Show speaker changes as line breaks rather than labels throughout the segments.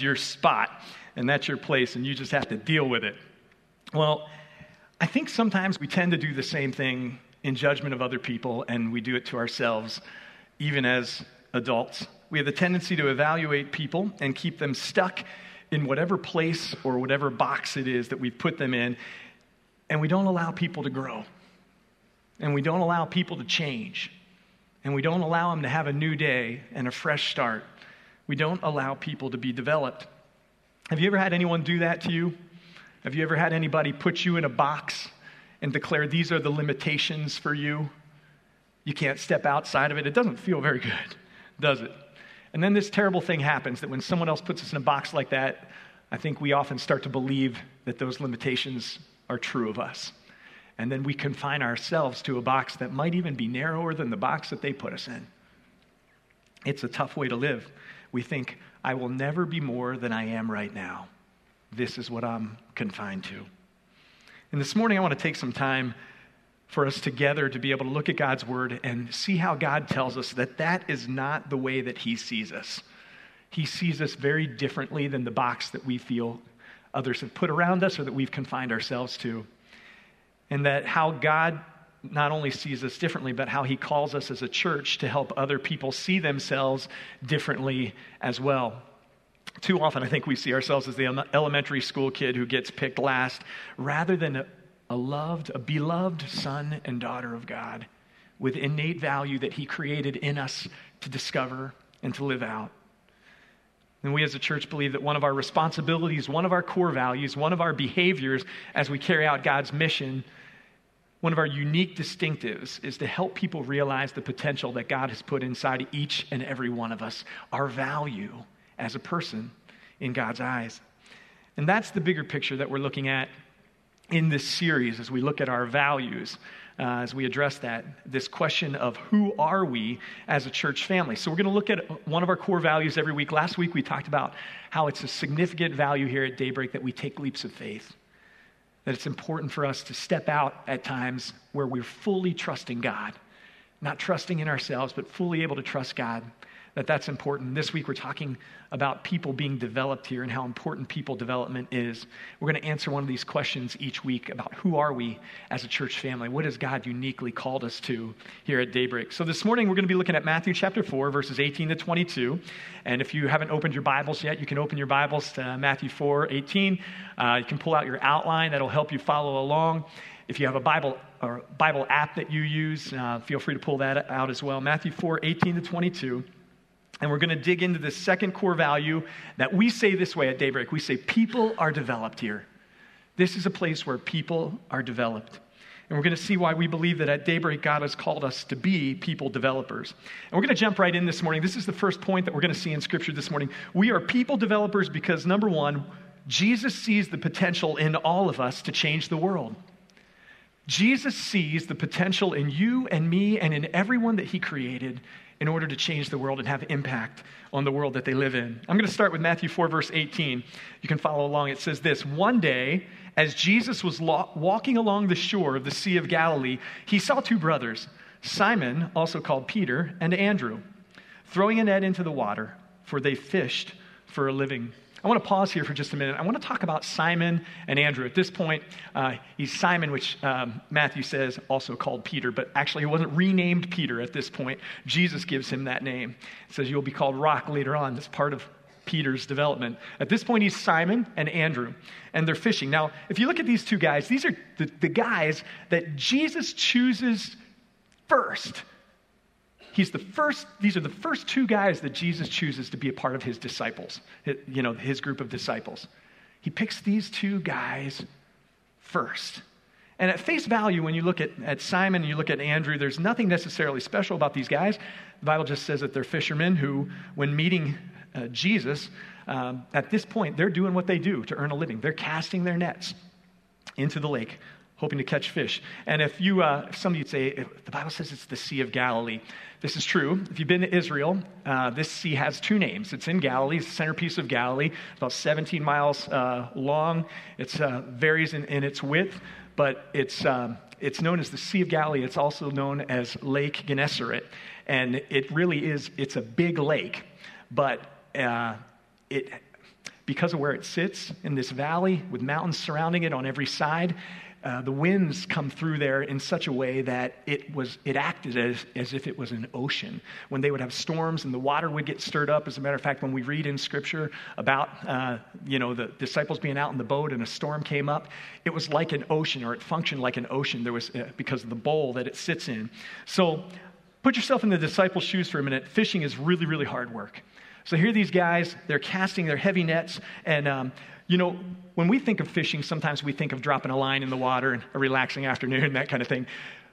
your spot, and that's your place, and you just have to deal with it. Well, I think sometimes we tend to do the same thing in judgment of other people, and we do it to ourselves, even as adults. We have the tendency to evaluate people and keep them stuck in whatever place or whatever box it is that we've put them in, and we don't allow people to grow. And we don't allow people to change. And we don't allow them to have a new day and a fresh start. We don't allow people to be developed. Have you ever had anyone do that to you? Have you ever had anybody put you in a box and declare these are the limitations for you? You can't step outside of it. It doesn't feel very good, does it? And then this terrible thing happens that when someone else puts us in a box like that, I think we often start to believe that those limitations are true of us. And then we confine ourselves to a box that might even be narrower than the box that they put us in. It's a tough way to live. We think, I will never be more than I am right now. This is what I'm confined to. And this morning, I want to take some time for us together to be able to look at God's word and see how God tells us that that is not the way that He sees us. He sees us very differently than the box that we feel others have put around us or that we've confined ourselves to. And that how God not only sees us differently, but how He calls us as a church to help other people see themselves differently as well. Too often, I think we see ourselves as the elementary school kid who gets picked last rather than a loved, a beloved son and daughter of God with innate value that He created in us to discover and to live out. And we as a church believe that one of our responsibilities, one of our core values, one of our behaviors as we carry out God's mission, one of our unique distinctives is to help people realize the potential that God has put inside each and every one of us, our value as a person in God's eyes. And that's the bigger picture that we're looking at in this series as we look at our values, uh, as we address that, this question of who are we as a church family. So, we're going to look at one of our core values every week. Last week, we talked about how it's a significant value here at Daybreak that we take leaps of faith. That it's important for us to step out at times where we're fully trusting God, not trusting in ourselves, but fully able to trust God that that's important. This week we're talking about people being developed here and how important people development is. We're going to answer one of these questions each week about who are we as a church family? What has God uniquely called us to here at Daybreak? So this morning we're going to be looking at Matthew chapter 4 verses 18 to 22. And if you haven't opened your Bibles yet, you can open your Bibles to Matthew 4 18. Uh, you can pull out your outline that'll help you follow along. If you have a Bible or Bible app that you use, uh, feel free to pull that out as well. Matthew 4 18 to 22. And we're going to dig into this second core value that we say this way at Daybreak. We say, people are developed here. This is a place where people are developed. And we're going to see why we believe that at Daybreak, God has called us to be people developers. And we're going to jump right in this morning. This is the first point that we're going to see in Scripture this morning. We are people developers because, number one, Jesus sees the potential in all of us to change the world. Jesus sees the potential in you and me and in everyone that he created in order to change the world and have impact on the world that they live in. I'm going to start with Matthew 4, verse 18. You can follow along. It says this One day, as Jesus was lo- walking along the shore of the Sea of Galilee, he saw two brothers, Simon, also called Peter, and Andrew, throwing a net into the water, for they fished for a living. I want to pause here for just a minute. I want to talk about Simon and Andrew. At this point, uh, he's Simon, which um, Matthew says also called Peter, but actually he wasn't renamed Peter at this point. Jesus gives him that name. It says you'll be called Rock later on. That's part of Peter's development. At this point, he's Simon and Andrew, and they're fishing. Now, if you look at these two guys, these are the, the guys that Jesus chooses first he's the first, these are the first two guys that Jesus chooses to be a part of his disciples, you know, his group of disciples. He picks these two guys first. And at face value, when you look at, at Simon and you look at Andrew, there's nothing necessarily special about these guys. The Bible just says that they're fishermen who, when meeting uh, Jesus, um, at this point, they're doing what they do to earn a living. They're casting their nets into the lake, hoping to catch fish. And if you, uh, if somebody would say, the Bible says it's the Sea of Galilee. This is true. If you've been to Israel, uh, this sea has two names. It's in Galilee, it's the centerpiece of Galilee, about 17 miles uh, long. It uh, varies in, in, its width, but it's, um, it's known as the Sea of Galilee. It's also known as Lake Gennesaret. And it really is, it's a big lake, but uh, it because of where it sits in this valley with mountains surrounding it on every side, uh, the winds come through there in such a way that it was it acted as, as if it was an ocean. When they would have storms and the water would get stirred up as a matter of fact when we read in scripture about uh, you know the disciples being out in the boat and a storm came up it was like an ocean or it functioned like an ocean. There was uh, because of the bowl that it sits in. So put yourself in the disciples shoes for a minute. Fishing is really really hard work so here these guys they're casting their heavy nets and um, you know, when we think of fishing, sometimes we think of dropping a line in the water and a relaxing afternoon, that kind of thing.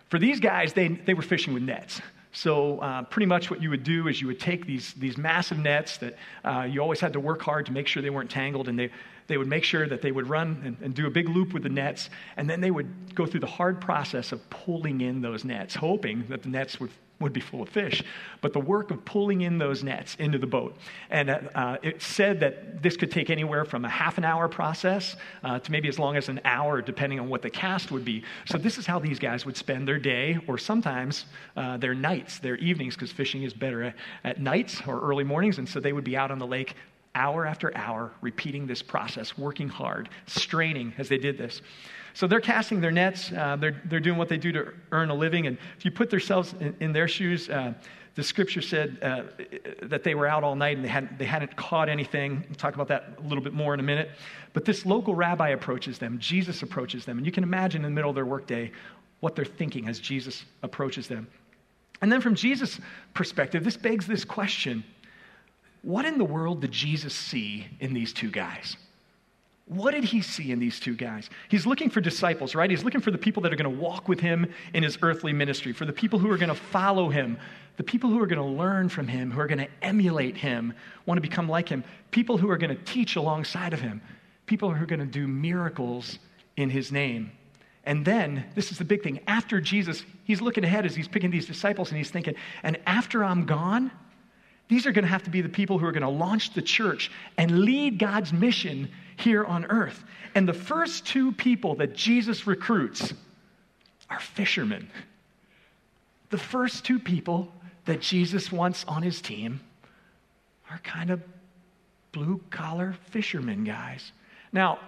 For these guys, they, they were fishing with nets. So, uh, pretty much what you would do is you would take these, these massive nets that uh, you always had to work hard to make sure they weren't tangled, and they, they would make sure that they would run and, and do a big loop with the nets, and then they would go through the hard process of pulling in those nets, hoping that the nets would would be full of fish, but the work of pulling in those nets into the boat. And uh, uh, it said that this could take anywhere from a half an hour process uh, to maybe as long as an hour, depending on what the cast would be. So, this is how these guys would spend their day, or sometimes uh, their nights, their evenings, because fishing is better at, at nights or early mornings. And so they would be out on the lake hour after hour, repeating this process, working hard, straining as they did this. So they're casting their nets. Uh, they're, they're doing what they do to earn a living. And if you put themselves in, in their shoes, uh, the scripture said uh, that they were out all night and they hadn't, they hadn't caught anything. We'll talk about that a little bit more in a minute. But this local rabbi approaches them, Jesus approaches them. And you can imagine in the middle of their workday what they're thinking as Jesus approaches them. And then from Jesus' perspective, this begs this question What in the world did Jesus see in these two guys? What did he see in these two guys? He's looking for disciples, right? He's looking for the people that are going to walk with him in his earthly ministry, for the people who are going to follow him, the people who are going to learn from him, who are going to emulate him, want to become like him, people who are going to teach alongside of him, people who are going to do miracles in his name. And then, this is the big thing, after Jesus, he's looking ahead as he's picking these disciples and he's thinking, and after I'm gone, these are going to have to be the people who are going to launch the church and lead God's mission here on earth. And the first two people that Jesus recruits are fishermen. The first two people that Jesus wants on his team are kind of blue collar fishermen guys. Now,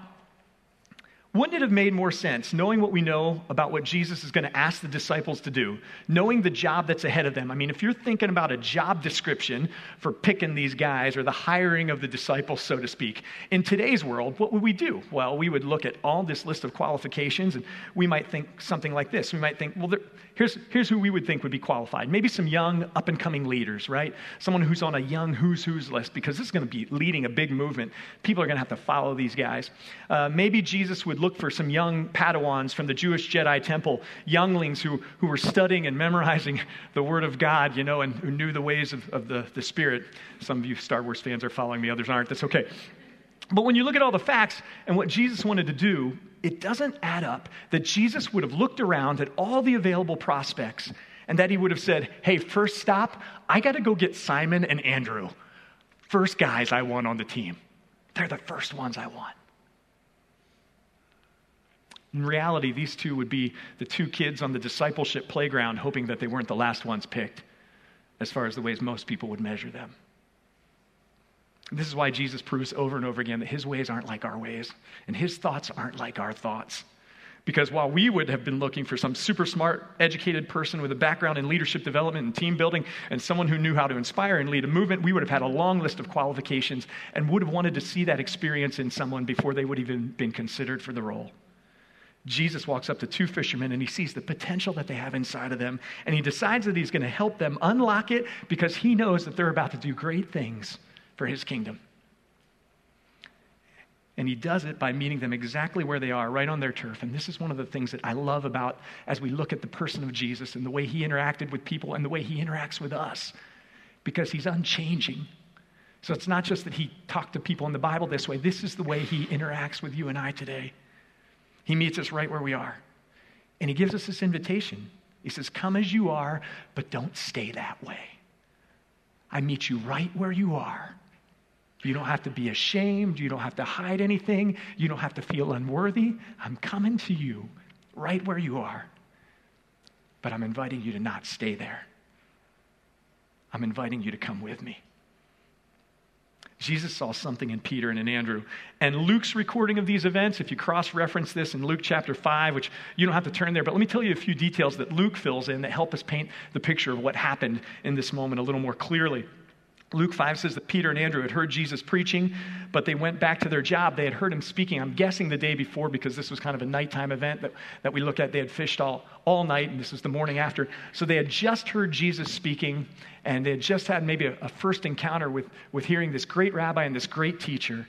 wouldn't it have made more sense, knowing what we know about what Jesus is going to ask the disciples to do, knowing the job that's ahead of them? I mean, if you're thinking about a job description for picking these guys or the hiring of the disciples, so to speak, in today's world, what would we do? Well, we would look at all this list of qualifications and we might think something like this. We might think, well, there, here's, here's who we would think would be qualified. Maybe some young, up and coming leaders, right? Someone who's on a young who's who's list because this is going to be leading a big movement. People are going to have to follow these guys. Uh, maybe Jesus would look for some young Padawans from the Jewish Jedi Temple, younglings who, who were studying and memorizing the Word of God, you know, and who knew the ways of, of the, the Spirit. Some of you Star Wars fans are following me, others aren't. That's okay. But when you look at all the facts and what Jesus wanted to do, it doesn't add up that Jesus would have looked around at all the available prospects and that he would have said, Hey, first stop, I got to go get Simon and Andrew. First guys I want on the team. They're the first ones I want. In reality, these two would be the two kids on the discipleship playground, hoping that they weren't the last ones picked, as far as the ways most people would measure them. This is why Jesus proves over and over again that his ways aren't like our ways, and his thoughts aren't like our thoughts. Because while we would have been looking for some super smart, educated person with a background in leadership development and team building and someone who knew how to inspire and lead a movement, we would have had a long list of qualifications and would have wanted to see that experience in someone before they would have even been considered for the role. Jesus walks up to two fishermen and he sees the potential that they have inside of them. And he decides that he's going to help them unlock it because he knows that they're about to do great things for his kingdom. And he does it by meeting them exactly where they are, right on their turf. And this is one of the things that I love about as we look at the person of Jesus and the way he interacted with people and the way he interacts with us, because he's unchanging. So it's not just that he talked to people in the Bible this way, this is the way he interacts with you and I today. He meets us right where we are. And he gives us this invitation. He says, Come as you are, but don't stay that way. I meet you right where you are. You don't have to be ashamed. You don't have to hide anything. You don't have to feel unworthy. I'm coming to you right where you are. But I'm inviting you to not stay there. I'm inviting you to come with me. Jesus saw something in Peter and in Andrew. And Luke's recording of these events, if you cross reference this in Luke chapter 5, which you don't have to turn there, but let me tell you a few details that Luke fills in that help us paint the picture of what happened in this moment a little more clearly. Luke 5 says that Peter and Andrew had heard Jesus preaching, but they went back to their job. They had heard him speaking, I'm guessing the day before, because this was kind of a nighttime event that, that we looked at. They had fished all, all night, and this was the morning after. So they had just heard Jesus speaking, and they had just had maybe a, a first encounter with, with hearing this great rabbi and this great teacher.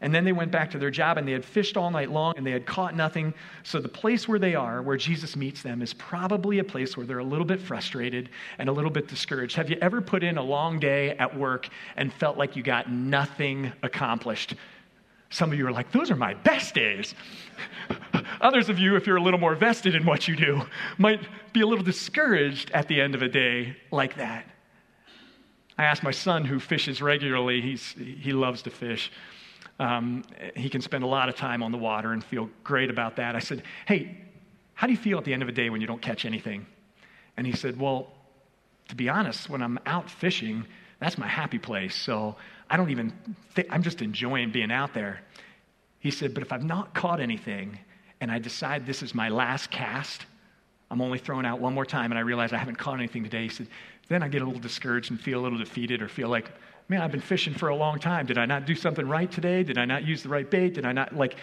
And then they went back to their job and they had fished all night long and they had caught nothing. So the place where they are, where Jesus meets them, is probably a place where they're a little bit frustrated and a little bit discouraged. Have you ever put in a long day at work and felt like you got nothing accomplished? Some of you are like, those are my best days. Others of you, if you're a little more vested in what you do, might be a little discouraged at the end of a day like that. I asked my son, who fishes regularly, he's, he loves to fish um, he can spend a lot of time on the water and feel great about that. I said, Hey, how do you feel at the end of a day when you don't catch anything? And he said, Well, to be honest, when I'm out fishing, that's my happy place. So I don't even think, I'm just enjoying being out there. He said, But if I've not caught anything and I decide this is my last cast, I'm only throwing out one more time and I realize I haven't caught anything today. He said, Then I get a little discouraged and feel a little defeated or feel like, man, I've been fishing for a long time. Did I not do something right today? Did I not use the right bait? Did I not, like,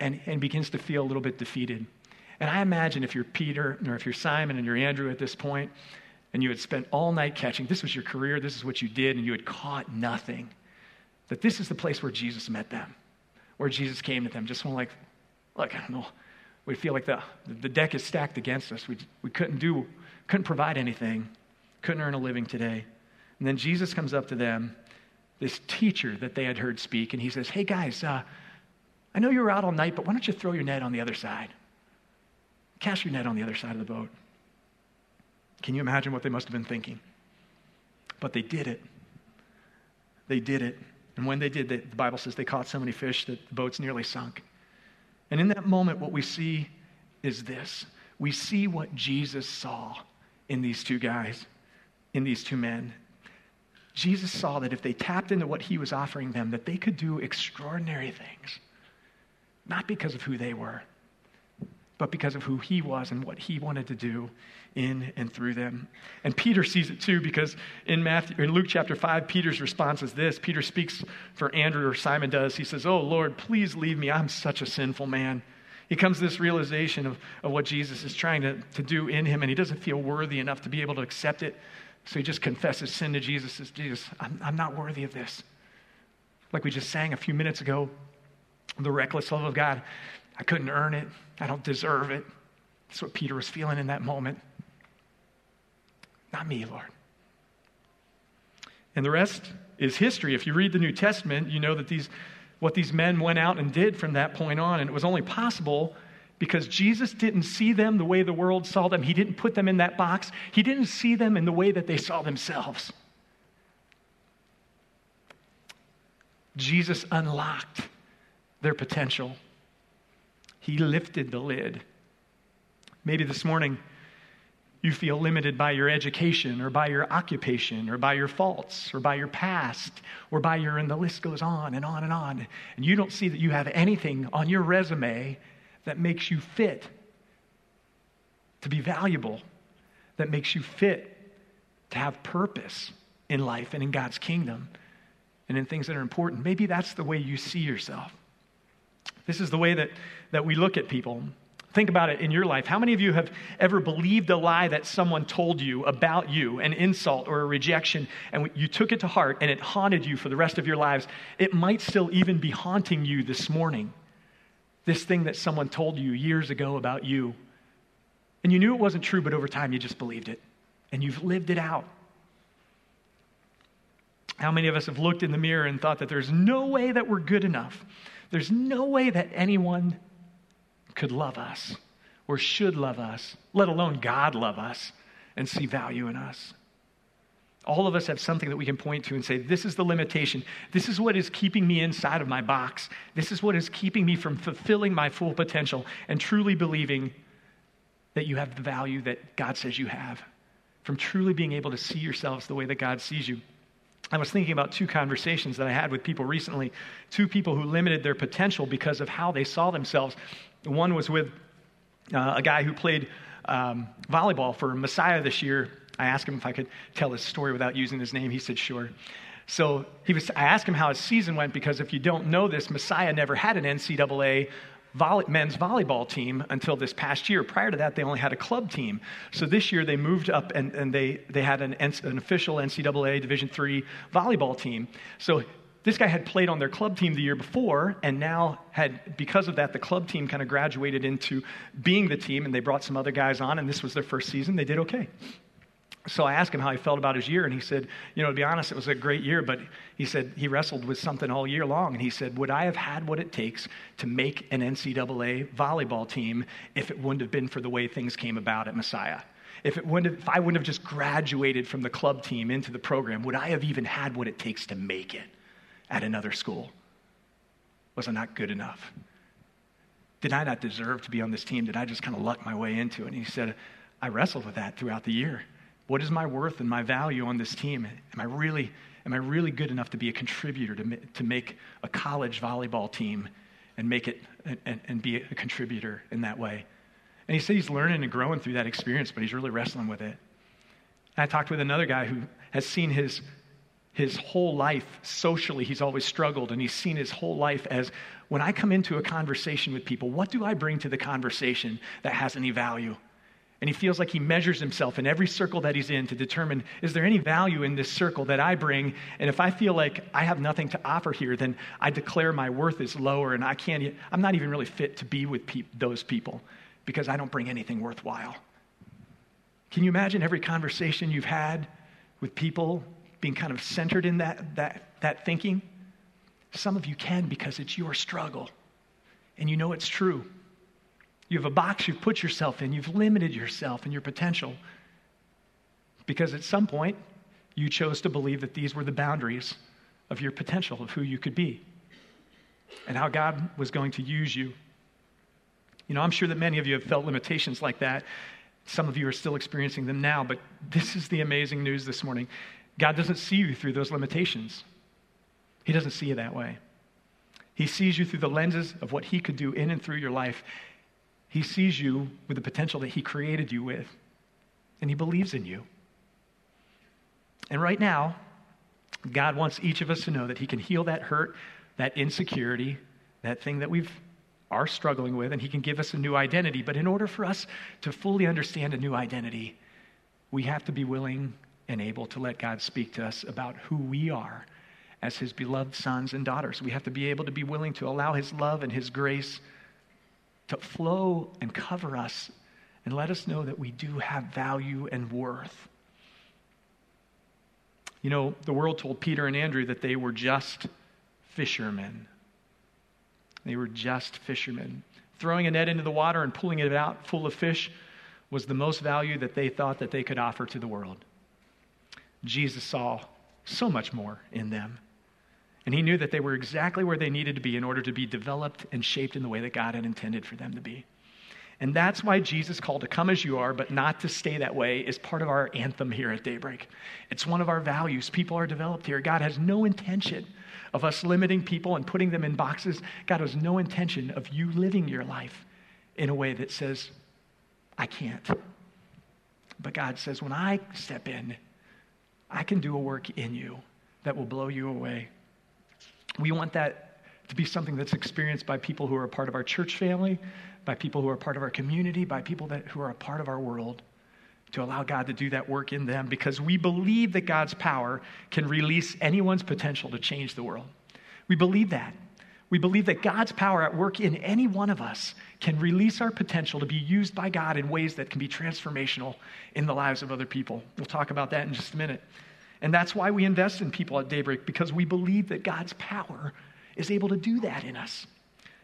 and, and begins to feel a little bit defeated. And I imagine if you're Peter or if you're Simon and you're Andrew at this point, and you had spent all night catching, this was your career, this is what you did, and you had caught nothing, that this is the place where Jesus met them, where Jesus came to them. Just want like, look, I don't know. We feel like the, the deck is stacked against us. We, we couldn't do, couldn't provide anything, couldn't earn a living today. And then Jesus comes up to them, this teacher that they had heard speak, and he says, Hey guys, uh, I know you were out all night, but why don't you throw your net on the other side? Cast your net on the other side of the boat. Can you imagine what they must have been thinking? But they did it. They did it. And when they did, the Bible says they caught so many fish that the boats nearly sunk. And in that moment, what we see is this we see what Jesus saw in these two guys, in these two men. Jesus saw that if they tapped into what he was offering them, that they could do extraordinary things. Not because of who they were, but because of who he was and what he wanted to do in and through them. And Peter sees it too, because in Matthew in Luke chapter 5, Peter's response is this. Peter speaks for Andrew, or Simon does. He says, Oh Lord, please leave me. I'm such a sinful man. He comes to this realization of, of what Jesus is trying to, to do in him, and he doesn't feel worthy enough to be able to accept it. So he just confesses sin to Jesus, says, Jesus, I'm, I'm not worthy of this. Like we just sang a few minutes ago, the reckless love of God. I couldn't earn it. I don't deserve it. That's what Peter was feeling in that moment. Not me, Lord. And the rest is history. If you read the New Testament, you know that these, what these men went out and did from that point on, and it was only possible because Jesus didn't see them the way the world saw them. He didn't put them in that box. He didn't see them in the way that they saw themselves. Jesus unlocked their potential. He lifted the lid. Maybe this morning you feel limited by your education or by your occupation or by your faults or by your past or by your, and the list goes on and on and on. And you don't see that you have anything on your resume that makes you fit to be valuable, that makes you fit to have purpose in life and in God's kingdom and in things that are important. Maybe that's the way you see yourself. This is the way that, that we look at people. Think about it in your life. How many of you have ever believed a lie that someone told you about you, an insult or a rejection, and you took it to heart and it haunted you for the rest of your lives? It might still even be haunting you this morning this thing that someone told you years ago about you. And you knew it wasn't true, but over time you just believed it. And you've lived it out. How many of us have looked in the mirror and thought that there's no way that we're good enough? There's no way that anyone could love us or should love us, let alone God love us and see value in us. All of us have something that we can point to and say, This is the limitation. This is what is keeping me inside of my box. This is what is keeping me from fulfilling my full potential and truly believing that you have the value that God says you have, from truly being able to see yourselves the way that God sees you. I was thinking about two conversations that I had with people recently, two people who limited their potential because of how they saw themselves. One was with uh, a guy who played um, volleyball for Messiah this year. I asked him if I could tell his story without using his name. He said, sure. So he was, I asked him how his season went because if you don't know this, Messiah never had an NCAA volley, men's volleyball team until this past year. Prior to that, they only had a club team. So this year, they moved up and, and they, they had an, an official NCAA Division III volleyball team. So this guy had played on their club team the year before and now had because of that the club team kind of graduated into being the team and they brought some other guys on and this was their first season they did okay so I asked him how he felt about his year, and he said, You know, to be honest, it was a great year, but he said he wrestled with something all year long. And he said, Would I have had what it takes to make an NCAA volleyball team if it wouldn't have been for the way things came about at Messiah? If, it wouldn't have, if I wouldn't have just graduated from the club team into the program, would I have even had what it takes to make it at another school? Was I not good enough? Did I not deserve to be on this team? Did I just kind of luck my way into it? And he said, I wrestled with that throughout the year. What is my worth and my value on this team? Am I really, am I really good enough to be a contributor, to, to make a college volleyball team and make it and, and be a contributor in that way? And he said he's learning and growing through that experience, but he's really wrestling with it. And I talked with another guy who has seen his, his whole life socially, he's always struggled, and he's seen his whole life as when I come into a conversation with people, what do I bring to the conversation that has any value? And he feels like he measures himself in every circle that he's in to determine is there any value in this circle that I bring? And if I feel like I have nothing to offer here, then I declare my worth is lower and I can't, I'm not even really fit to be with pe- those people because I don't bring anything worthwhile. Can you imagine every conversation you've had with people being kind of centered in that, that, that thinking? Some of you can because it's your struggle and you know it's true. You have a box you've put yourself in. You've limited yourself and your potential because at some point you chose to believe that these were the boundaries of your potential, of who you could be, and how God was going to use you. You know, I'm sure that many of you have felt limitations like that. Some of you are still experiencing them now, but this is the amazing news this morning. God doesn't see you through those limitations, He doesn't see you that way. He sees you through the lenses of what He could do in and through your life. He sees you with the potential that He created you with, and He believes in you. And right now, God wants each of us to know that He can heal that hurt, that insecurity, that thing that we've are struggling with, and He can give us a new identity. But in order for us to fully understand a new identity, we have to be willing and able to let God speak to us about who we are as His beloved sons and daughters. We have to be able to be willing to allow His love and His grace to flow and cover us and let us know that we do have value and worth. You know, the world told Peter and Andrew that they were just fishermen. They were just fishermen. Throwing a net into the water and pulling it out full of fish was the most value that they thought that they could offer to the world. Jesus saw so much more in them. And he knew that they were exactly where they needed to be in order to be developed and shaped in the way that God had intended for them to be. And that's why Jesus called to come as you are, but not to stay that way, is part of our anthem here at Daybreak. It's one of our values. People are developed here. God has no intention of us limiting people and putting them in boxes. God has no intention of you living your life in a way that says, I can't. But God says, when I step in, I can do a work in you that will blow you away. We want that to be something that's experienced by people who are a part of our church family, by people who are a part of our community, by people that, who are a part of our world, to allow God to do that work in them because we believe that God's power can release anyone's potential to change the world. We believe that. We believe that God's power at work in any one of us can release our potential to be used by God in ways that can be transformational in the lives of other people. We'll talk about that in just a minute. And that's why we invest in people at Daybreak, because we believe that God's power is able to do that in us.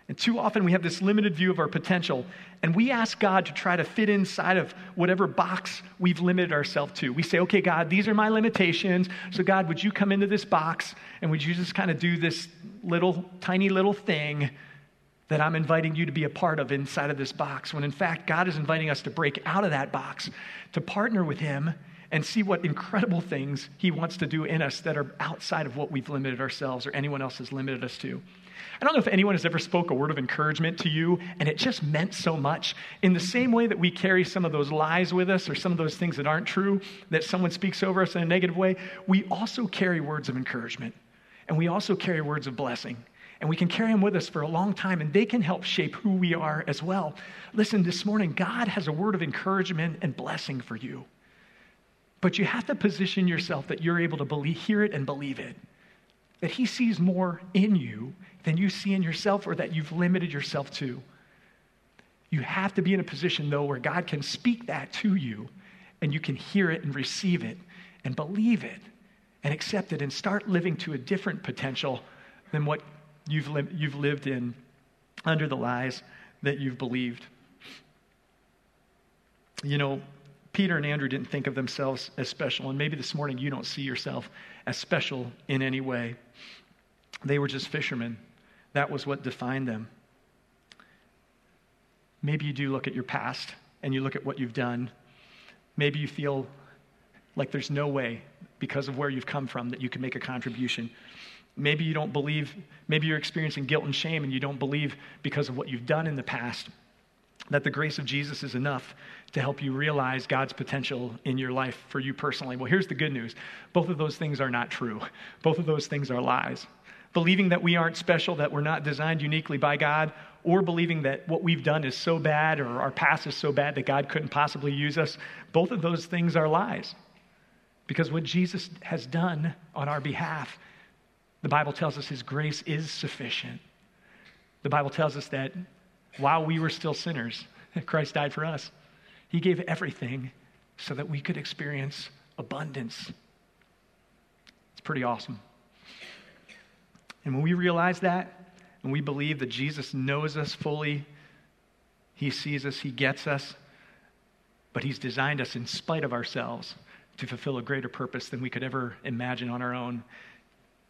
And too often we have this limited view of our potential, and we ask God to try to fit inside of whatever box we've limited ourselves to. We say, okay, God, these are my limitations. So, God, would you come into this box and would you just kind of do this little, tiny little thing that I'm inviting you to be a part of inside of this box? When in fact, God is inviting us to break out of that box, to partner with Him and see what incredible things He wants to do in us that are outside of what we've limited ourselves or anyone else has limited us to. I don't know if anyone has ever spoke a word of encouragement to you and it just meant so much. In the same way that we carry some of those lies with us or some of those things that aren't true that someone speaks over us in a negative way, we also carry words of encouragement and we also carry words of blessing. And we can carry them with us for a long time, and they can help shape who we are as well. Listen, this morning, God has a word of encouragement and blessing for you. But you have to position yourself that you're able to believe, hear it and believe it. That He sees more in you than you see in yourself or that you've limited yourself to. You have to be in a position, though, where God can speak that to you and you can hear it and receive it and believe it and accept it and start living to a different potential than what you've, li- you've lived in under the lies that you've believed. You know, Peter and Andrew didn't think of themselves as special, and maybe this morning you don't see yourself as special in any way. They were just fishermen. That was what defined them. Maybe you do look at your past and you look at what you've done. Maybe you feel like there's no way, because of where you've come from, that you can make a contribution. Maybe you don't believe, maybe you're experiencing guilt and shame and you don't believe because of what you've done in the past that the grace of Jesus is enough to help you realize God's potential in your life for you personally. Well, here's the good news both of those things are not true, both of those things are lies believing that we aren't special, that we're not designed uniquely by God, or believing that what we've done is so bad or our past is so bad that God couldn't possibly use us, both of those things are lies. Because what Jesus has done on our behalf, the Bible tells us his grace is sufficient. The Bible tells us that while we were still sinners, Christ died for us. He gave everything so that we could experience abundance. It's pretty awesome. And when we realize that, and we believe that Jesus knows us fully, He sees us, He gets us, but He's designed us in spite of ourselves to fulfill a greater purpose than we could ever imagine on our own.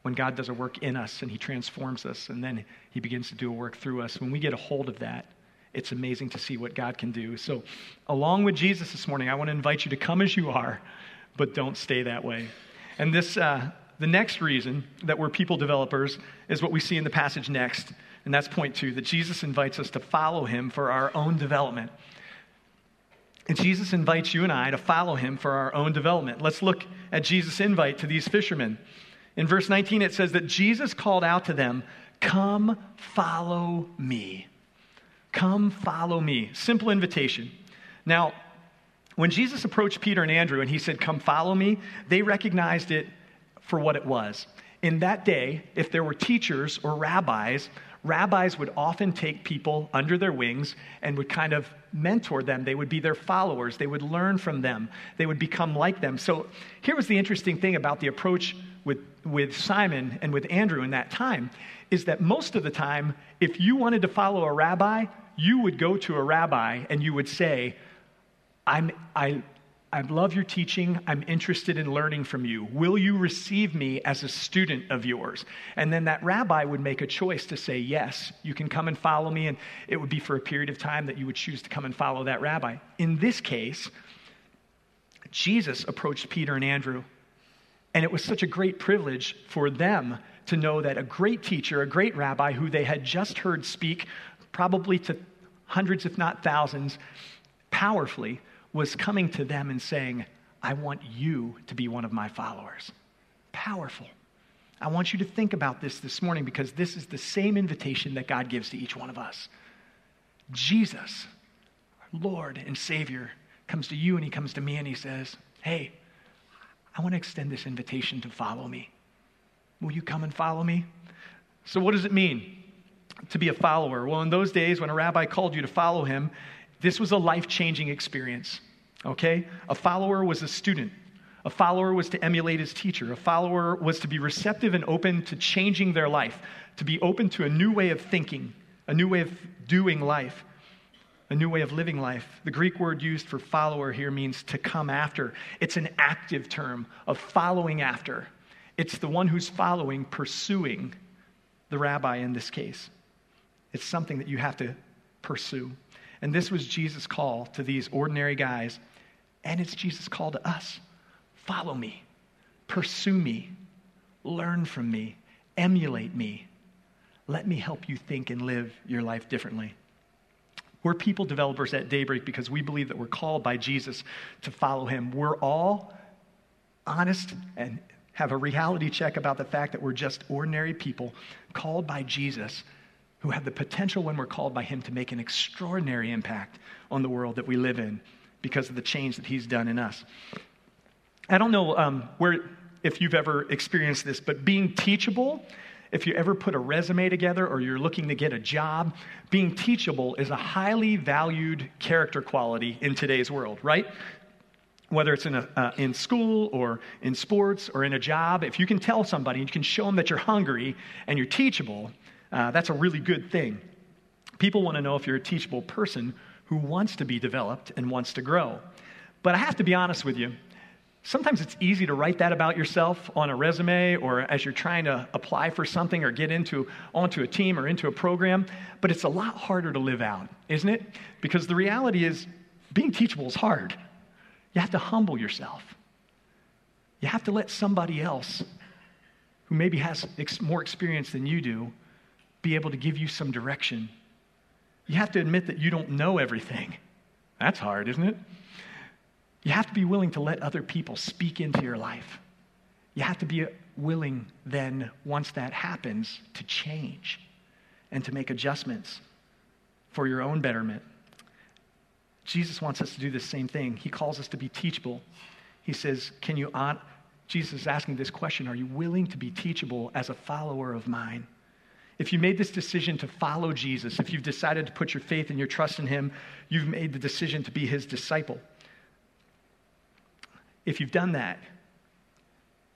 When God does a work in us and He transforms us, and then He begins to do a work through us, when we get a hold of that, it's amazing to see what God can do. So, along with Jesus this morning, I want to invite you to come as you are, but don't stay that way. And this, uh, the next reason that we're people developers is what we see in the passage next, and that's point two that Jesus invites us to follow him for our own development. And Jesus invites you and I to follow him for our own development. Let's look at Jesus' invite to these fishermen. In verse 19, it says that Jesus called out to them, Come follow me. Come follow me. Simple invitation. Now, when Jesus approached Peter and Andrew and he said, Come follow me, they recognized it for what it was. In that day, if there were teachers or rabbis, rabbis would often take people under their wings and would kind of mentor them. They would be their followers. They would learn from them. They would become like them. So here was the interesting thing about the approach with, Simon and with Andrew in that time is that most of the time, if you wanted to follow a rabbi, you would go to a rabbi and you would say, I'm, I, I love your teaching. I'm interested in learning from you. Will you receive me as a student of yours? And then that rabbi would make a choice to say, Yes, you can come and follow me. And it would be for a period of time that you would choose to come and follow that rabbi. In this case, Jesus approached Peter and Andrew. And it was such a great privilege for them to know that a great teacher, a great rabbi who they had just heard speak, probably to hundreds, if not thousands, powerfully, was coming to them and saying, I want you to be one of my followers. Powerful. I want you to think about this this morning because this is the same invitation that God gives to each one of us. Jesus, our Lord and Savior, comes to you and he comes to me and he says, Hey, I want to extend this invitation to follow me. Will you come and follow me? So, what does it mean to be a follower? Well, in those days when a rabbi called you to follow him, this was a life changing experience. Okay? A follower was a student. A follower was to emulate his teacher. A follower was to be receptive and open to changing their life, to be open to a new way of thinking, a new way of doing life, a new way of living life. The Greek word used for follower here means to come after. It's an active term of following after. It's the one who's following, pursuing the rabbi in this case. It's something that you have to pursue. And this was Jesus' call to these ordinary guys, and it's Jesus' call to us. Follow me, pursue me, learn from me, emulate me. Let me help you think and live your life differently. We're people developers at Daybreak because we believe that we're called by Jesus to follow him. We're all honest and have a reality check about the fact that we're just ordinary people called by Jesus who have the potential, when we're called by him, to make an extraordinary impact on the world that we live in because of the change that he's done in us. I don't know um, where, if you've ever experienced this, but being teachable, if you ever put a resume together or you're looking to get a job, being teachable is a highly valued character quality in today's world, right? Whether it's in, a, uh, in school or in sports or in a job, if you can tell somebody and you can show them that you're hungry and you're teachable, uh, that's a really good thing. People want to know if you're a teachable person who wants to be developed and wants to grow. But I have to be honest with you, Sometimes it's easy to write that about yourself on a resume or as you're trying to apply for something or get into onto a team or into a program, but it's a lot harder to live out, isn't it? Because the reality is being teachable is hard. You have to humble yourself. You have to let somebody else who maybe has ex- more experience than you do be able to give you some direction. You have to admit that you don't know everything. That's hard, isn't it? You have to be willing to let other people speak into your life. You have to be willing then, once that happens, to change and to make adjustments for your own betterment. Jesus wants us to do the same thing. He calls us to be teachable. He says, Can you, on? Jesus is asking this question Are you willing to be teachable as a follower of mine? If you made this decision to follow Jesus, if you've decided to put your faith and your trust in him, you've made the decision to be his disciple. If you've done that,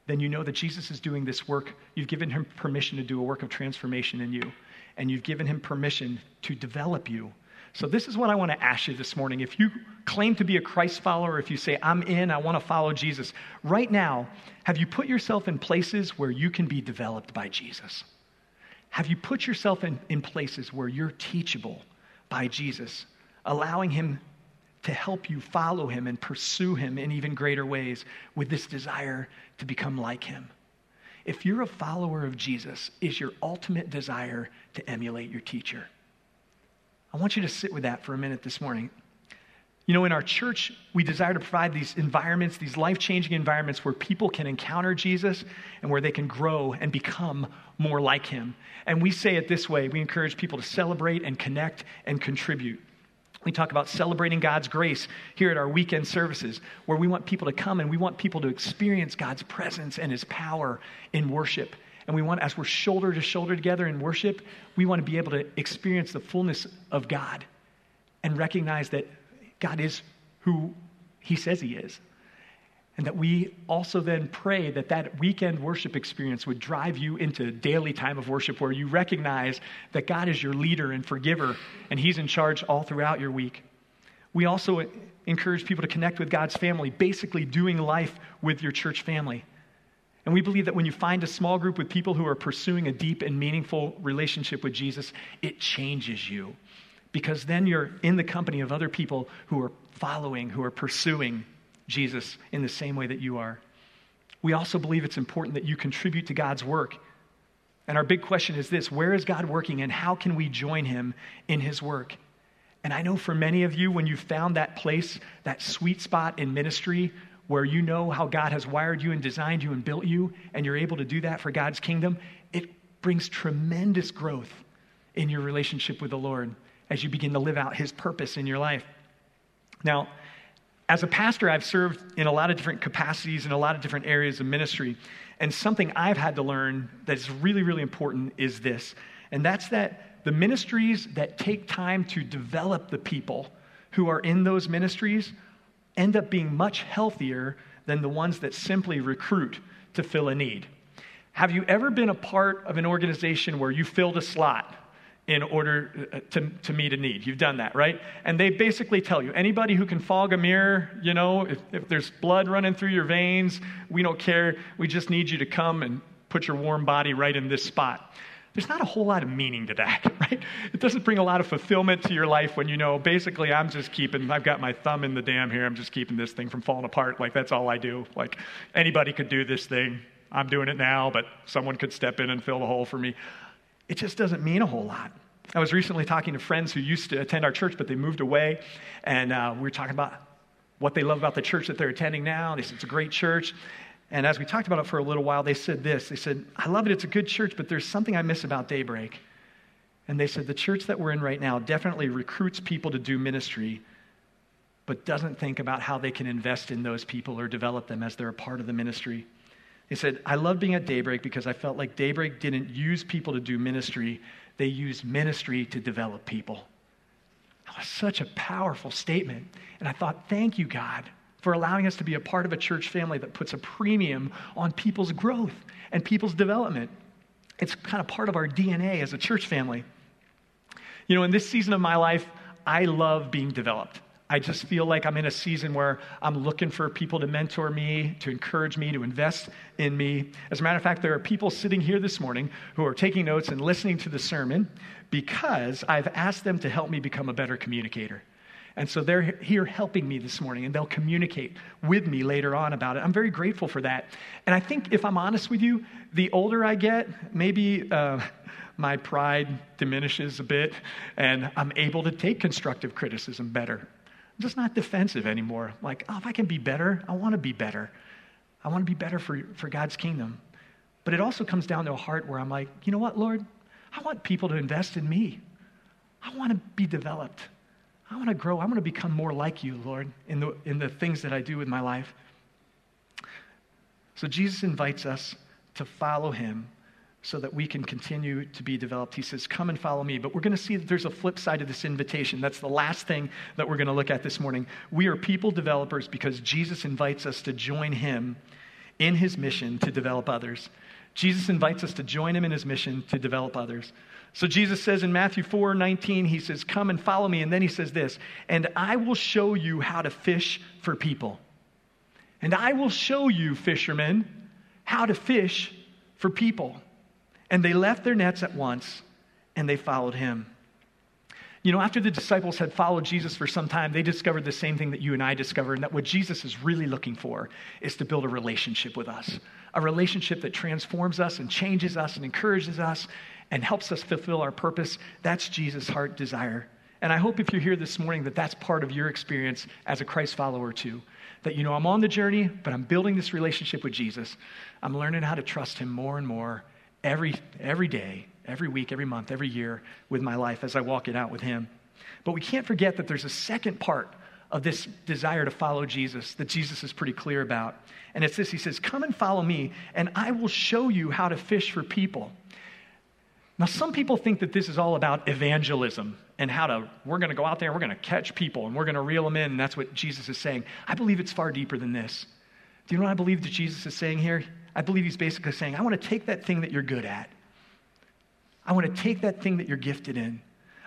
then you know that Jesus is doing this work. You've given him permission to do a work of transformation in you, and you've given him permission to develop you. So, this is what I want to ask you this morning. If you claim to be a Christ follower, if you say, I'm in, I want to follow Jesus, right now, have you put yourself in places where you can be developed by Jesus? Have you put yourself in, in places where you're teachable by Jesus, allowing him to help you follow him and pursue him in even greater ways with this desire to become like him. If you're a follower of Jesus, is your ultimate desire to emulate your teacher? I want you to sit with that for a minute this morning. You know, in our church, we desire to provide these environments, these life changing environments where people can encounter Jesus and where they can grow and become more like him. And we say it this way we encourage people to celebrate and connect and contribute. We talk about celebrating God's grace here at our weekend services, where we want people to come and we want people to experience God's presence and His power in worship. And we want, as we're shoulder to shoulder together in worship, we want to be able to experience the fullness of God and recognize that God is who He says He is. And that we also then pray that that weekend worship experience would drive you into daily time of worship where you recognize that God is your leader and forgiver and He's in charge all throughout your week. We also encourage people to connect with God's family, basically doing life with your church family. And we believe that when you find a small group with people who are pursuing a deep and meaningful relationship with Jesus, it changes you. Because then you're in the company of other people who are following, who are pursuing Jesus in the same way that you are. We also believe it's important that you contribute to God's work. And our big question is this where is God working and how can we join him in his work? And I know for many of you, when you've found that place, that sweet spot in ministry where you know how God has wired you and designed you and built you, and you're able to do that for God's kingdom, it brings tremendous growth in your relationship with the Lord as you begin to live out his purpose in your life. Now, as a pastor, I've served in a lot of different capacities in a lot of different areas of ministry. And something I've had to learn that's really, really important is this. And that's that the ministries that take time to develop the people who are in those ministries end up being much healthier than the ones that simply recruit to fill a need. Have you ever been a part of an organization where you filled a slot in order uh, to, to meet a need. You've done that, right? And they basically tell you anybody who can fog a mirror, you know, if, if there's blood running through your veins, we don't care. We just need you to come and put your warm body right in this spot. there's not a whole lot of meaning to that, right? It doesn't bring a lot of fulfillment to your life when you know basically I'm just keeping, I've got my thumb in the dam here, I'm just keeping this thing from falling apart. Like that's all I do. Like anybody could do this thing. I'm doing it now, but someone could step in and fill the hole for me. It just doesn't mean a whole lot. I was recently talking to friends who used to attend our church, but they moved away, and uh, we were talking about what they love about the church that they're attending now. They said it's a great church. And as we talked about it for a little while, they said this. They said, I love it, it's a good church, but there's something I miss about Daybreak. And they said, the church that we're in right now definitely recruits people to do ministry, but doesn't think about how they can invest in those people or develop them as they're a part of the ministry. They said, I love being at Daybreak because I felt like Daybreak didn't use people to do ministry, they used ministry to develop people. That was such a powerful statement. And I thought, thank you, God, for allowing us to be a part of a church family that puts a premium on people's growth and people's development. It's kind of part of our DNA as a church family. You know, in this season of my life, I love being developed. I just feel like I'm in a season where I'm looking for people to mentor me, to encourage me, to invest in me. As a matter of fact, there are people sitting here this morning who are taking notes and listening to the sermon because I've asked them to help me become a better communicator. And so they're here helping me this morning, and they'll communicate with me later on about it. I'm very grateful for that. And I think, if I'm honest with you, the older I get, maybe uh, my pride diminishes a bit, and I'm able to take constructive criticism better. I'm just not defensive anymore. Like, oh, if I can be better, I want to be better. I want to be better for, for God's kingdom. But it also comes down to a heart where I'm like, you know what, Lord? I want people to invest in me. I want to be developed. I want to grow. I want to become more like you, Lord, in the, in the things that I do with my life. So Jesus invites us to follow him so that we can continue to be developed. He says, Come and follow me. But we're going to see that there's a flip side of this invitation. That's the last thing that we're going to look at this morning. We are people developers because Jesus invites us to join him in his mission to develop others. Jesus invites us to join him in his mission to develop others. So Jesus says in Matthew 4 19, he says, Come and follow me. And then he says this, and I will show you how to fish for people. And I will show you, fishermen, how to fish for people. And they left their nets at once and they followed him. You know, after the disciples had followed Jesus for some time, they discovered the same thing that you and I discovered, and that what Jesus is really looking for is to build a relationship with us, a relationship that transforms us and changes us and encourages us and helps us fulfill our purpose. That's Jesus' heart desire. And I hope if you're here this morning that that's part of your experience as a Christ follower too. That you know, I'm on the journey, but I'm building this relationship with Jesus. I'm learning how to trust him more and more every, every day, every week, every month, every year with my life as I walk it out with Him. But we can't forget that there's a second part of this desire to follow Jesus that Jesus is pretty clear about. And it's this He says, Come and follow me, and I will show you how to fish for people. Now, some people think that this is all about evangelism and how to, we're going to go out there, and we're going to catch people, and we're going to reel them in, and that's what Jesus is saying. I believe it's far deeper than this. Do you know what I believe that Jesus is saying here? I believe he's basically saying, I want to take that thing that you're good at. I want to take that thing that you're gifted in.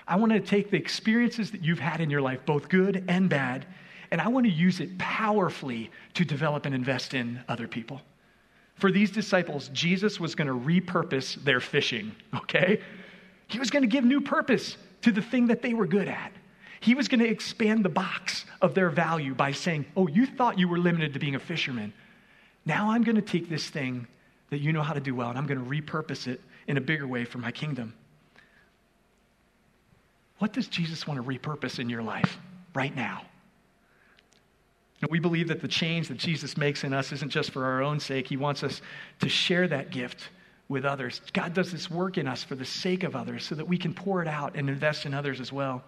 I want to take the experiences that you've had in your life, both good and bad, and I want to use it powerfully to develop and invest in other people. For these disciples, Jesus was going to repurpose their fishing, okay? He was going to give new purpose to the thing that they were good at. He was going to expand the box of their value by saying, Oh, you thought you were limited to being a fisherman. Now I'm going to take this thing that you know how to do well and I'm going to repurpose it in a bigger way for my kingdom. What does Jesus want to repurpose in your life right now? And we believe that the change that Jesus makes in us isn't just for our own sake. He wants us to share that gift with others. God does this work in us for the sake of others so that we can pour it out and invest in others as well.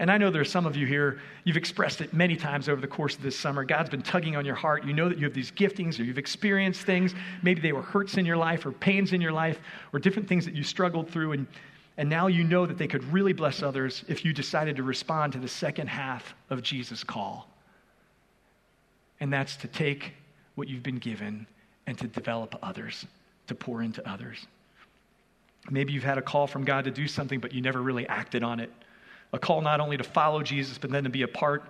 And I know there are some of you here, you've expressed it many times over the course of this summer. God's been tugging on your heart. You know that you have these giftings or you've experienced things. Maybe they were hurts in your life or pains in your life or different things that you struggled through. And, and now you know that they could really bless others if you decided to respond to the second half of Jesus' call. And that's to take what you've been given and to develop others, to pour into others. Maybe you've had a call from God to do something, but you never really acted on it a call not only to follow Jesus, but then to be a part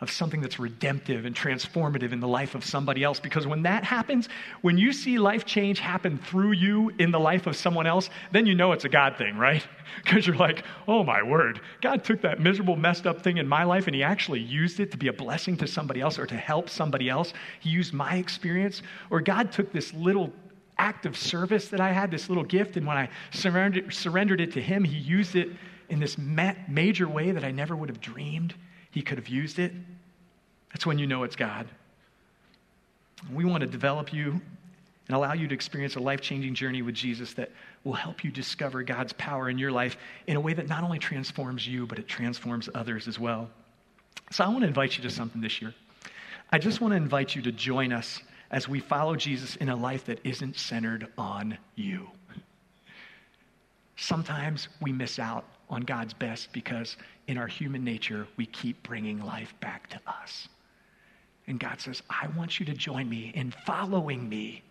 of something that's redemptive and transformative in the life of somebody else. Because when that happens, when you see life change happen through you in the life of someone else, then you know it's a God thing, right? Because you're like, oh my word, God took that miserable, messed up thing in my life and He actually used it to be a blessing to somebody else or to help somebody else. He used my experience. Or God took this little act of service that I had, this little gift, and when I surrendered, surrendered it to Him, He used it in this ma- major way that I never would have dreamed he could have used it, that's when you know it's God. We want to develop you and allow you to experience a life changing journey with Jesus that will help you discover God's power in your life in a way that not only transforms you, but it transforms others as well. So I want to invite you to something this year. I just want to invite you to join us as we follow Jesus in a life that isn't centered on you. Sometimes we miss out on God's best because in our human nature, we keep bringing life back to us. And God says, I want you to join me in following me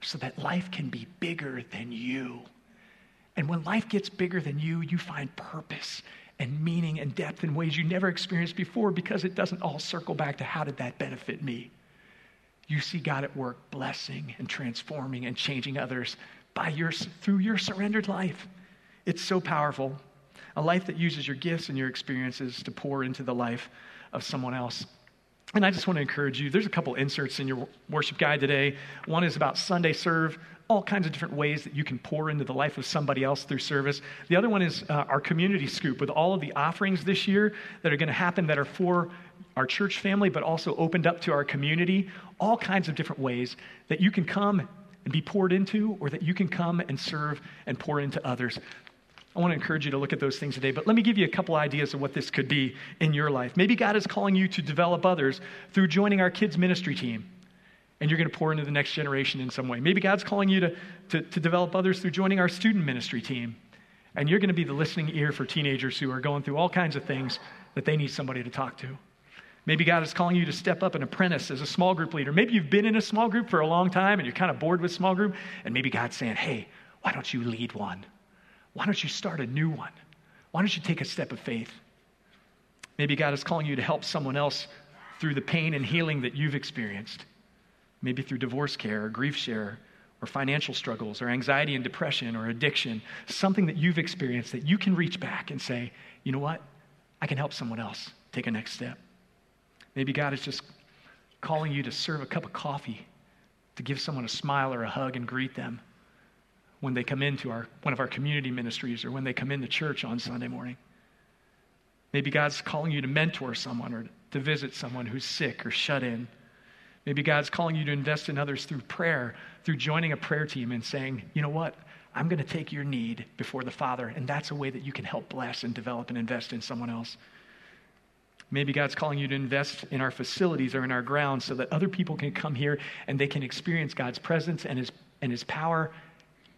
so that life can be bigger than you. And when life gets bigger than you, you find purpose and meaning and depth in ways you never experienced before because it doesn't all circle back to how did that benefit me. You see God at work blessing and transforming and changing others by your, through your surrendered life. It's so powerful. A life that uses your gifts and your experiences to pour into the life of someone else. And I just want to encourage you. There's a couple inserts in your worship guide today. One is about Sunday serve, all kinds of different ways that you can pour into the life of somebody else through service. The other one is uh, our community scoop with all of the offerings this year that are going to happen that are for our church family, but also opened up to our community. All kinds of different ways that you can come and be poured into, or that you can come and serve and pour into others. I want to encourage you to look at those things today, but let me give you a couple ideas of what this could be in your life. Maybe God is calling you to develop others through joining our kids' ministry team, and you're going to pour into the next generation in some way. Maybe God's calling you to, to, to develop others through joining our student ministry team, and you're going to be the listening ear for teenagers who are going through all kinds of things that they need somebody to talk to. Maybe God is calling you to step up and apprentice as a small group leader. Maybe you've been in a small group for a long time and you're kind of bored with small group, and maybe God's saying, hey, why don't you lead one? Why don't you start a new one? Why don't you take a step of faith? Maybe God is calling you to help someone else through the pain and healing that you've experienced. Maybe through divorce care or grief share or financial struggles or anxiety and depression or addiction, something that you've experienced that you can reach back and say, you know what? I can help someone else take a next step. Maybe God is just calling you to serve a cup of coffee, to give someone a smile or a hug and greet them when they come into our, one of our community ministries or when they come into church on Sunday morning. Maybe God's calling you to mentor someone or to visit someone who's sick or shut in. Maybe God's calling you to invest in others through prayer, through joining a prayer team and saying, you know what? I'm going to take your need before the Father, and that's a way that you can help bless and develop and invest in someone else. Maybe God's calling you to invest in our facilities or in our grounds so that other people can come here and they can experience God's presence and His, and his power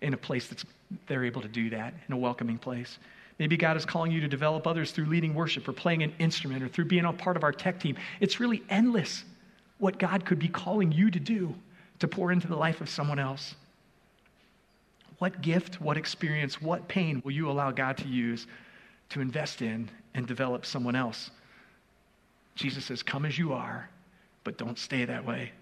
in a place that's they're able to do that, in a welcoming place. Maybe God is calling you to develop others through leading worship or playing an instrument or through being a part of our tech team. It's really endless what God could be calling you to do to pour into the life of someone else. What gift, what experience, what pain will you allow God to use to invest in and develop someone else? Jesus says, Come as you are, but don't stay that way.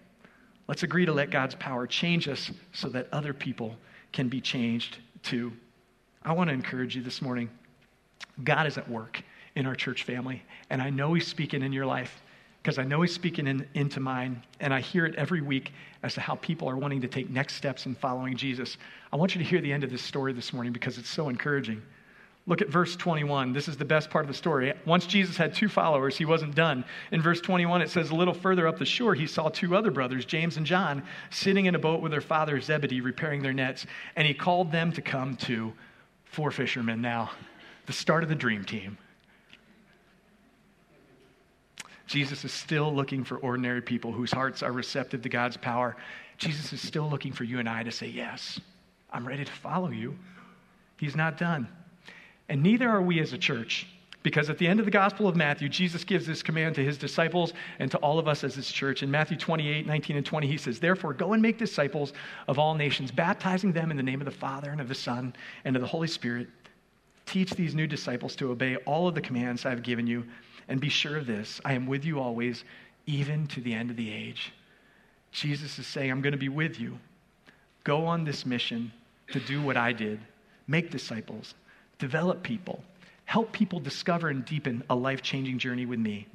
Let's agree to let God's power change us so that other people can be changed too. I want to encourage you this morning. God is at work in our church family, and I know He's speaking in your life because I know He's speaking in, into mine, and I hear it every week as to how people are wanting to take next steps in following Jesus. I want you to hear the end of this story this morning because it's so encouraging. Look at verse 21. This is the best part of the story. Once Jesus had two followers, he wasn't done. In verse 21, it says, A little further up the shore, he saw two other brothers, James and John, sitting in a boat with their father Zebedee, repairing their nets, and he called them to come to four fishermen now, the start of the dream team. Jesus is still looking for ordinary people whose hearts are receptive to God's power. Jesus is still looking for you and I to say, Yes, I'm ready to follow you. He's not done. And neither are we as a church. Because at the end of the Gospel of Matthew, Jesus gives this command to his disciples and to all of us as his church. In Matthew 28, 19, and 20, he says, Therefore, go and make disciples of all nations, baptizing them in the name of the Father and of the Son and of the Holy Spirit. Teach these new disciples to obey all of the commands I have given you. And be sure of this I am with you always, even to the end of the age. Jesus is saying, I'm going to be with you. Go on this mission to do what I did make disciples, develop people, help people discover and deepen a life changing journey with me.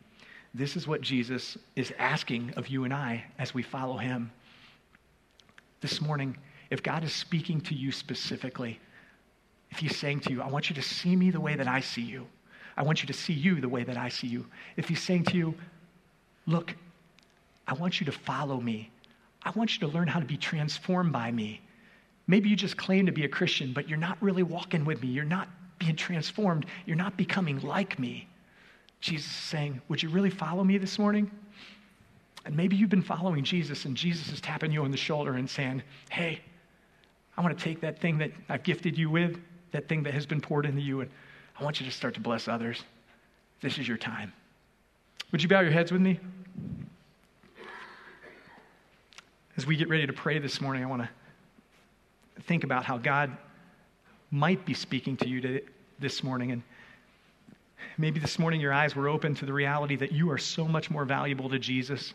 This is what Jesus is asking of you and I as we follow him. This morning, if God is speaking to you specifically, if he's saying to you, I want you to see me the way that I see you, I want you to see you the way that I see you. If he's saying to you, Look, I want you to follow me, I want you to learn how to be transformed by me. Maybe you just claim to be a Christian, but you're not really walking with me. You're not being transformed. You're not becoming like me. Jesus is saying, Would you really follow me this morning? And maybe you've been following Jesus, and Jesus is tapping you on the shoulder and saying, Hey, I want to take that thing that I've gifted you with, that thing that has been poured into you, and I want you to start to bless others. This is your time. Would you bow your heads with me? As we get ready to pray this morning, I want to think about how God might be speaking to you to, this morning. And maybe this morning your eyes were open to the reality that you are so much more valuable to Jesus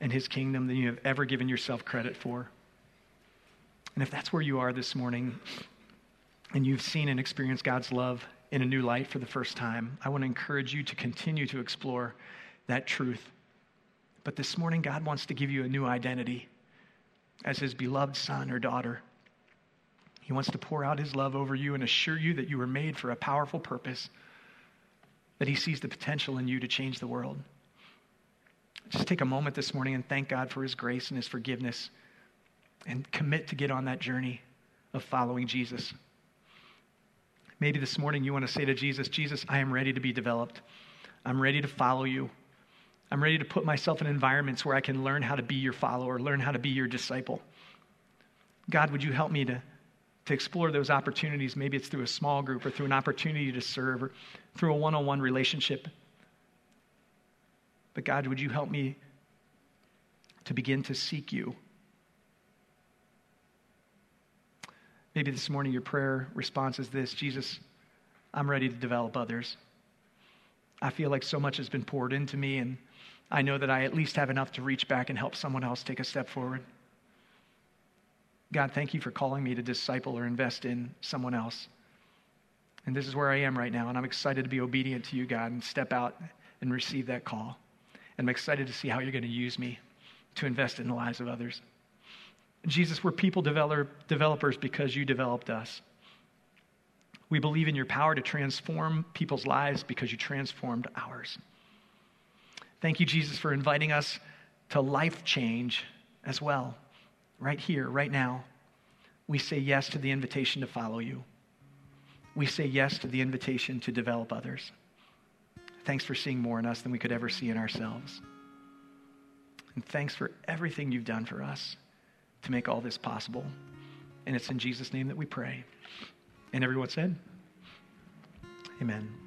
and his kingdom than you have ever given yourself credit for. And if that's where you are this morning and you've seen and experienced God's love in a new light for the first time, I want to encourage you to continue to explore that truth. But this morning, God wants to give you a new identity as his beloved son or daughter. He wants to pour out his love over you and assure you that you were made for a powerful purpose, that he sees the potential in you to change the world. Just take a moment this morning and thank God for his grace and his forgiveness and commit to get on that journey of following Jesus. Maybe this morning you want to say to Jesus, Jesus, I am ready to be developed. I'm ready to follow you. I'm ready to put myself in environments where I can learn how to be your follower, learn how to be your disciple. God, would you help me to, to explore those opportunities? Maybe it's through a small group or through an opportunity to serve or through a one on one relationship. But God, would you help me to begin to seek you? Maybe this morning your prayer response is this Jesus, I'm ready to develop others. I feel like so much has been poured into me, and I know that I at least have enough to reach back and help someone else take a step forward. God, thank you for calling me to disciple or invest in someone else. And this is where I am right now, and I'm excited to be obedient to you, God, and step out and receive that call. And I'm excited to see how you're going to use me to invest in the lives of others. Jesus, we're people develop, developers because you developed us. We believe in your power to transform people's lives because you transformed ours. Thank you, Jesus, for inviting us to life change as well, right here, right now. We say yes to the invitation to follow you. We say yes to the invitation to develop others. Thanks for seeing more in us than we could ever see in ourselves. And thanks for everything you've done for us to make all this possible. And it's in Jesus' name that we pray. And everyone said, Amen.